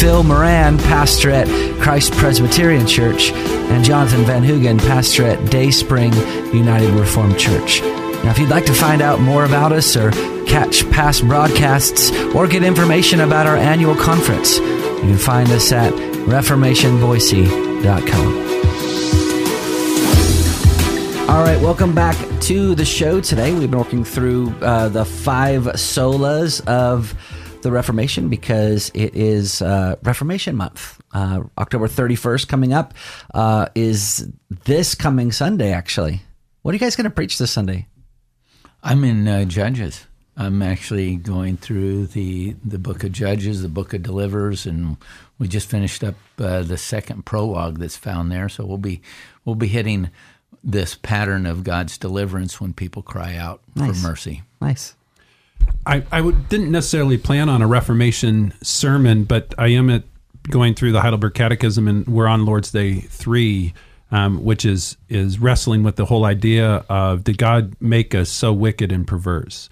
Phil Moran, pastor at Christ Presbyterian Church, and Jonathan Van Hugen, pastor at Day Spring United Reformed Church. Now, if you'd like to find out more about us or catch past broadcasts or get information about our annual conference, you can find us at reformationboise.com. All right, welcome back to the show today. We've been working through uh, the five solas of the Reformation because it is uh, Reformation Month. Uh, October 31st coming up uh, is this coming Sunday, actually. What are you guys going to preach this Sunday? I'm in uh, Judges. I'm actually going through the the book of Judges, the book of Delivers, and we just finished up uh, the second prologue that's found there. So we'll be we'll be hitting this pattern of God's deliverance when people cry out Nice. for mercy. Nice. I, I would, didn't necessarily plan on a Reformation sermon, but I am at, going through the Heidelberg Catechism, and we're on Lord's Day three, um, which is is wrestling with the whole idea of did God make us so wicked and perverse?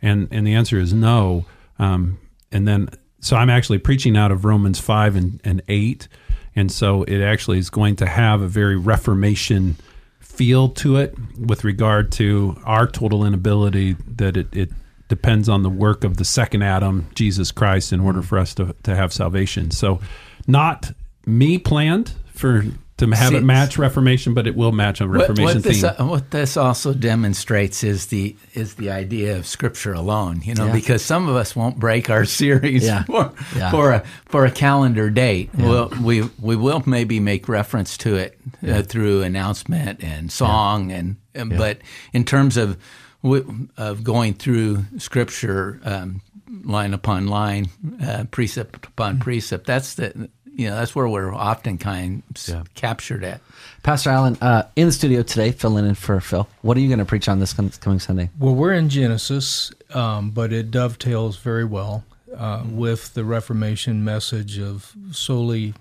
And and the answer is no. Um, and then so I'm actually preaching out of Romans five and, and eight, and so it actually is going to have a very Reformation feel to it with regard to our total inability that it, it depends on the work of the second Adam, Jesus Christ, in order for us to, to have salvation. So, not me planned for to have See, it match Reformation, but it will match a Reformation what this, theme. uh, what this also demonstrates is the is the idea of Scripture alone. You know, Yeah. because some of us won't break our series Yeah. for Yeah. for a for a calendar date. Well, we we will maybe make reference to it uh, through announcement and song, and, and but in terms of w- of going through Scripture um, line upon line, uh, precept upon precept, that's the you know that's where we're often kind of captured at. Pastor Alan, uh, in the studio today, filling in for Phil. What are you going to preach on this com- coming Sunday? Well, we're in Genesis, um, but it dovetails very well uh, with the Reformation message of solely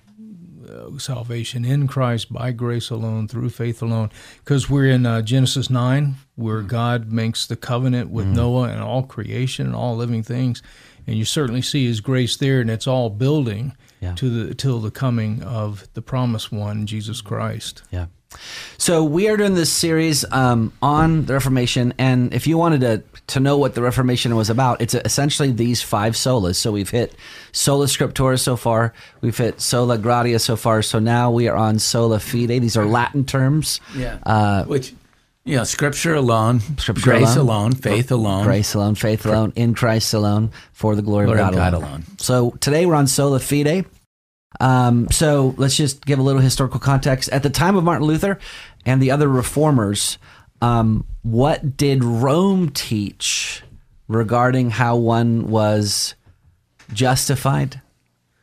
uh, salvation in Christ by grace alone, through faith alone. Because we're in uh, Genesis 9, where God makes the covenant with Noah and all creation and all living things. And you certainly see his grace there, and it's all building Yeah. to the till the coming of the promised one, Jesus Christ. Yeah. So we are doing this series um, on the Reformation, and if you wanted to to know what the Reformation was about, it's essentially these five solas. So we've hit sola scriptura so far, we've hit sola gratia so far. So now we are on sola fide. These are Latin terms. Yeah. Uh, Which, you know, Scripture alone, Scripture grace alone. alone, faith alone. Grace alone, faith alone, in Christ alone, for the glory, of of God, God alone. alone. So today we're on sola fide. Um, so let's just give a little historical context. At the time of Martin Luther and the other reformers, um, what did Rome teach regarding how one was justified?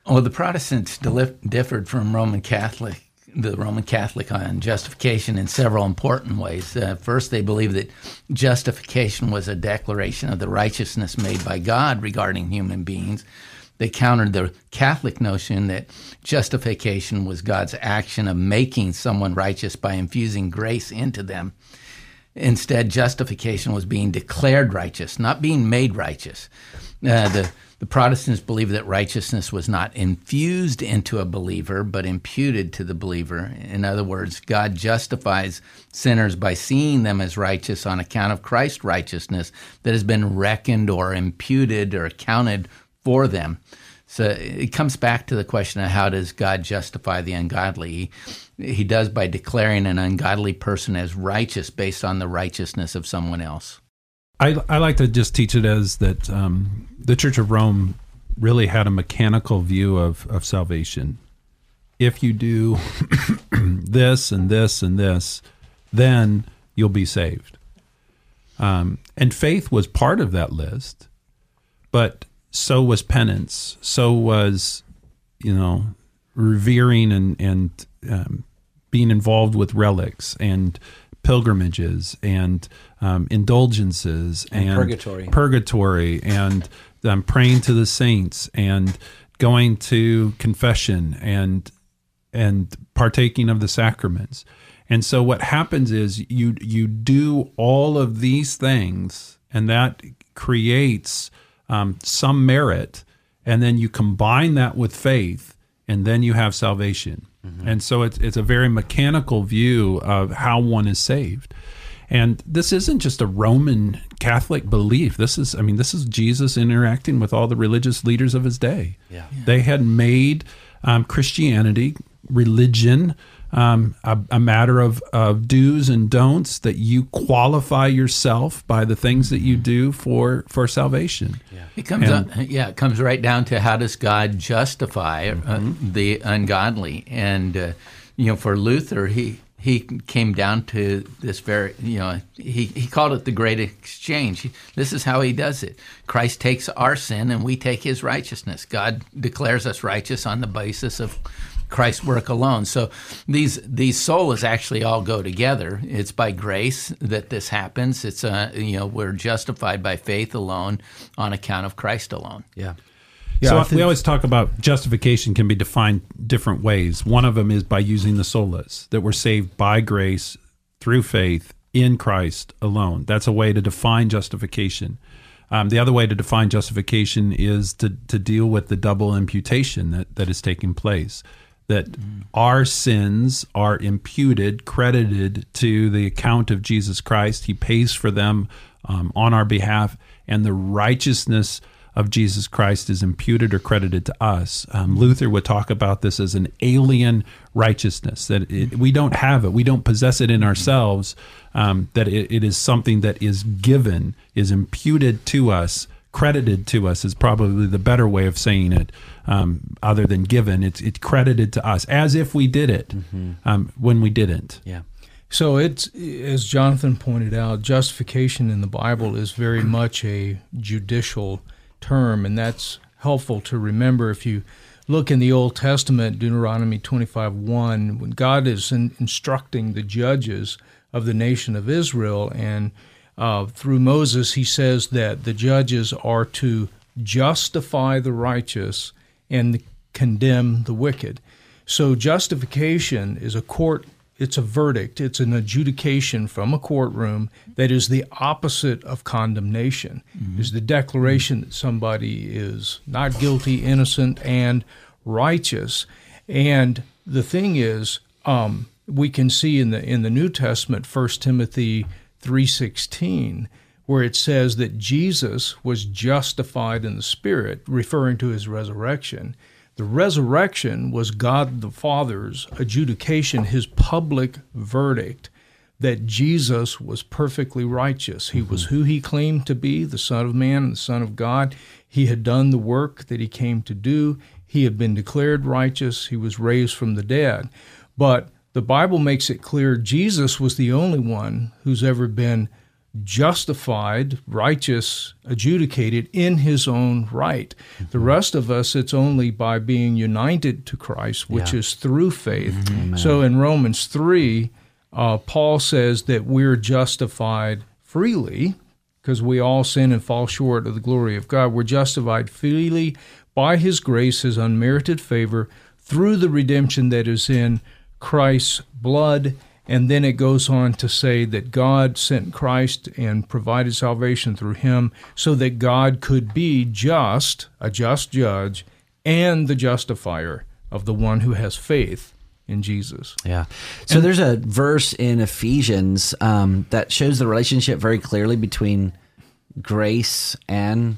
Well, the Protestants differed from Roman Catholic, the Roman Catholic on justification in several important ways. Uh, first, they believed that justification was a declaration of the righteousness made by God regarding human beings. They countered the Catholic notion that justification was God's action of making someone righteous by infusing grace into them. Instead, justification was being declared righteous, not being made righteous. Uh, the, the Protestants believed that righteousness was not infused into a believer, but imputed to the believer. In other words, God justifies sinners by seeing them as righteous on account of Christ's righteousness that has been reckoned or imputed or accounted for them. So it comes back to the question of how does God justify the ungodly? He, he does by declaring an ungodly person as righteous based on the righteousness of someone else. I, I like to just teach it as that um, the Church of Rome really had a mechanical view of, of salvation. If you do this and this and this, then you'll be saved. Um, and faith was part of that list, but so was penance. So was, you know, revering and and um, being involved with relics and pilgrimages and um, indulgences and, purgatory. purgatory and um, praying to the saints and going to confession and and partaking of the sacraments. And so what happens is you you do all of these things, and that creates um, some merit, and then you combine that with faith, and then you have salvation. And so it's it's a very mechanical view of how one is saved. And this isn't just a Roman Catholic belief. This is, I mean, this is Jesus interacting with all the religious leaders of his day. Yeah. They had made um, Christianity, religion, um, a, a matter of, of do's and don'ts that you qualify yourself by the things that you do for for salvation. It comes And- up, yeah, it comes right down to how does God justify uh, Mm-hmm. the ungodly? And uh, you know, for Luther, he he came down to this very, you know, he, he called it the great exchange. This is how he does it. Christ takes our sin and we take his righteousness. God declares us righteous on the basis of Christ's work alone. So these these solas actually all go together. It's by grace that this happens. It's uh, you know we're justified by faith alone on account of Christ alone. Yeah. Yeah, so we always talk about justification can be defined different ways. One of them is by using the solas that we're saved by grace through faith in Christ alone. That's a way to define justification. Um, the other way to define justification is to, to deal with the double imputation that, that is taking place. That our sins are imputed, credited to the account of Jesus Christ. He pays for them um, on our behalf, and the righteousness of Jesus Christ is imputed or credited to us. Um, Luther would talk about this as an alien righteousness, that it, we don't have it, we don't possess it in ourselves, um, that it, it is something that is given, is imputed to us, credited to us is probably the better way of saying it, um, other than given. It's, it's credited to us as if we did it um, when we didn't. Yeah. So it's as Jonathan pointed out, justification in the Bible is very much a judicial term, and that's helpful to remember if you look in the Old Testament, Deuteronomy 25 1, when God is in, instructing the judges of the nation of Israel, and uh, through Moses, he says that the judges are to justify the righteous and condemn the wicked. So justification is a court it's a verdict, it's an adjudication from a courtroom that is the opposite of condemnation. Is the declaration that somebody is not guilty, innocent, and righteous. And the thing is, um, we can see in the in the New Testament, 1 Timothy three sixteen, where it says that Jesus was justified in the Spirit, referring to his resurrection. The resurrection was God the Father's adjudication, his public verdict that Jesus was perfectly righteous. He was mm-hmm. who he claimed to be, the Son of Man and the Son of God. He had done the work that he came to do. He had been declared righteous. He was raised from the dead. But the Bible makes it clear Jesus was the only one who's ever been justified, righteous, adjudicated in his own right. The rest of us, it's only by being united to Christ, which Yeah. is through faith. So in Romans 3, uh, Paul says that we're justified freely because we all sin and fall short of the glory of God. We're justified freely by his grace, his unmerited favor, through the redemption that is in Christ's blood. And then it goes on to say that God sent Christ and provided salvation through him so that God could be just, a just judge, and the justifier of the one who has faith in Jesus. Yeah. So there's a verse in Ephesians um, that shows the relationship very clearly between grace and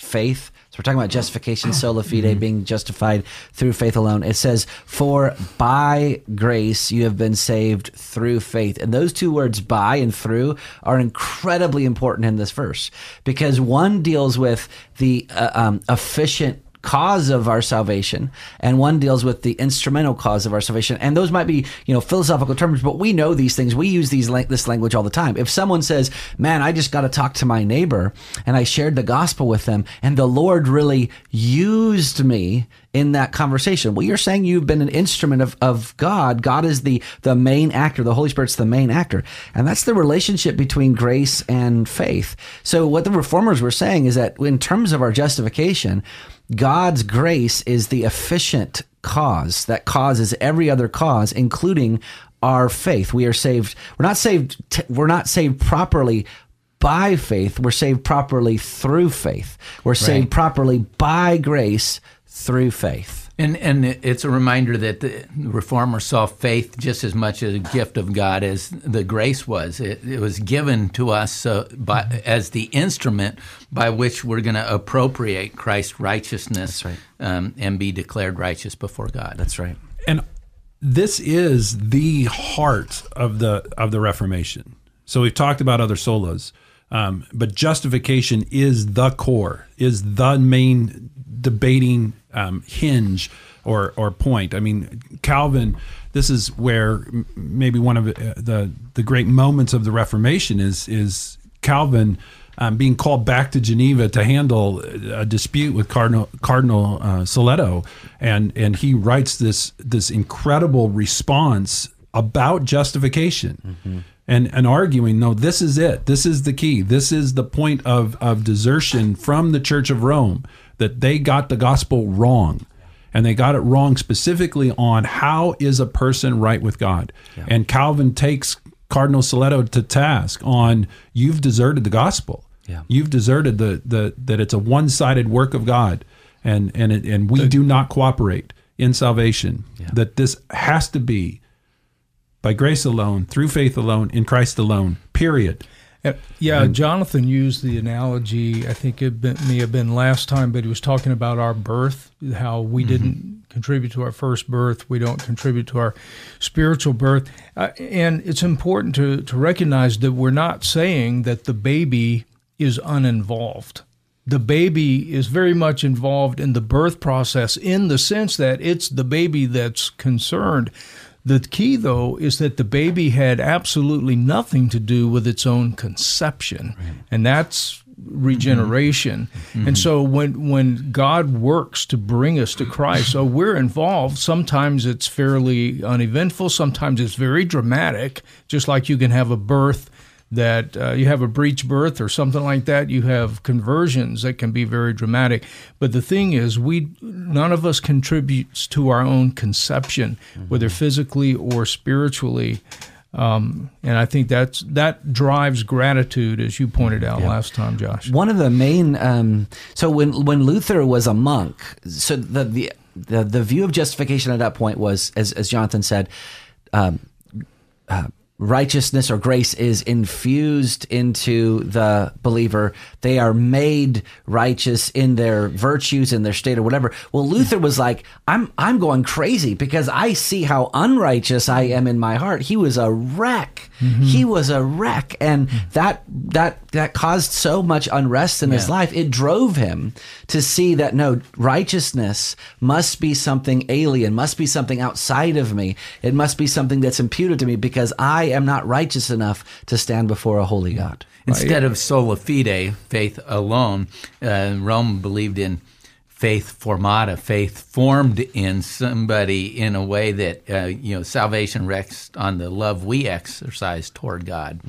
faith. So we're talking about justification, sola fide, being justified through faith alone. It says, "For by grace you have been saved through faith." And those two words, "by" and "through," are incredibly important in this verse because one deals with the uh, um, efficient cause of our salvation and one deals with the instrumental cause of our salvation and those might be you know philosophical terms but we know these things we use these this language all the time if someone says man i just got to talk to my neighbor and i shared the gospel with them and the lord really used me in that conversation? Well, you're saying you've been an instrument of, of God. God is the, the main actor. The Holy Spirit's the main actor. And that's the relationship between grace and faith. So what the reformers were saying is that in terms of our justification, God's grace is the efficient cause that causes every other cause, including our faith. We are saved. We're not saved. T- we're not saved properly by faith. We're saved properly through faith. We're saved properly by grace through faith. And and it's a reminder that the reformer saw faith just as much as a gift of God as the grace was. It, it was given to us so by, as the instrument by which we're going to appropriate Christ's righteousness right. um, and be declared righteous before God. That's right. and this is the heart of the of the Reformation. So we've talked about other solas, um, but justification is the core, is the main debating um, hinge or or point. I mean, Calvin. This is where maybe one of uh, the the great moments of the Reformation is is Calvin um, being called back to Geneva to handle a dispute with Cardinal Cardinal uh, and and he writes this this incredible response about justification. And, and arguing, no, this is it. This is the key. This is the point of, of desertion from the Church of Rome that they got the gospel wrong and they got it wrong specifically on how is a person right with God. And Calvin takes Cardinal Sadoleto to task on you've deserted the gospel. Yeah. You've deserted the the that it's a one-sided work of God and and it, and we do not cooperate in salvation. That this has to be by grace alone, through faith alone, in Christ alone. Period. Uh, Yeah, Jonathan used the analogy. I think it been, may have been last time, but he was talking about our birth, how we didn't contribute to our first birth, we don't contribute to our spiritual birth, uh, and it's important to to recognize that we're not saying that the baby is uninvolved. The baby is very much involved in the birth process in the sense that it's the baby that's concerned. The key, though, is that the baby had absolutely nothing to do with its own conception, and that's regeneration. Mm-hmm. And mm-hmm. so, when when God works to bring us to Christ, so we're involved. Sometimes it's fairly uneventful. Sometimes it's very dramatic, just like you can have a birth that uh, you have a breech birth or something like that. You have conversions that can be very dramatic. But the thing is, we none of us contributes to our own conception, whether physically or spiritually. Um, and I think that's that drives gratitude, as you pointed out last time, Josh. One of the main um, so when when Luther was a monk, so the the the, the view of justification at that point was, as as Jonathan said, um, uh, righteousness or grace is infused into the believer. They are made righteous in their virtues, in their state, or whatever. Well, Luther was like, I'm I'm going crazy because I see how unrighteous I am in my heart. He was a wreck. Mm-hmm. He was a wreck, and that that that caused so much unrest in his life. It drove him to see that no righteousness must be something alien, must be something outside of me. It must be something that's imputed to me because I am not righteous enough to stand before a holy God. Instead of sola fide, faith alone, uh, Rome believed in faith formata, faith formed in somebody in a way that uh, you know salvation rests on the love we exercise toward God.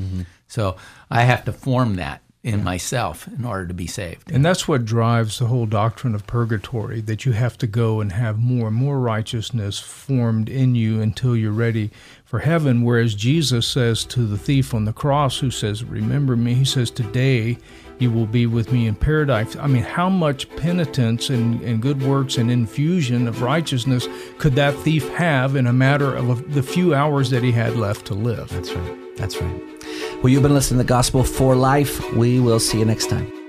So I have to form that in myself in order to be saved. And that's what drives the whole doctrine of purgatory that you have to go and have more and more righteousness formed in you until you're ready for heaven. Whereas Jesus says to the thief on the cross, who says, Remember me, he says, Today you will be with me in paradise. I mean, how much penitence and, and good works and infusion of righteousness could that thief have in a matter of the few hours that he had left to live? That's right. That's right. Well, you've been listening to the Gospel for Life. We will see you next time.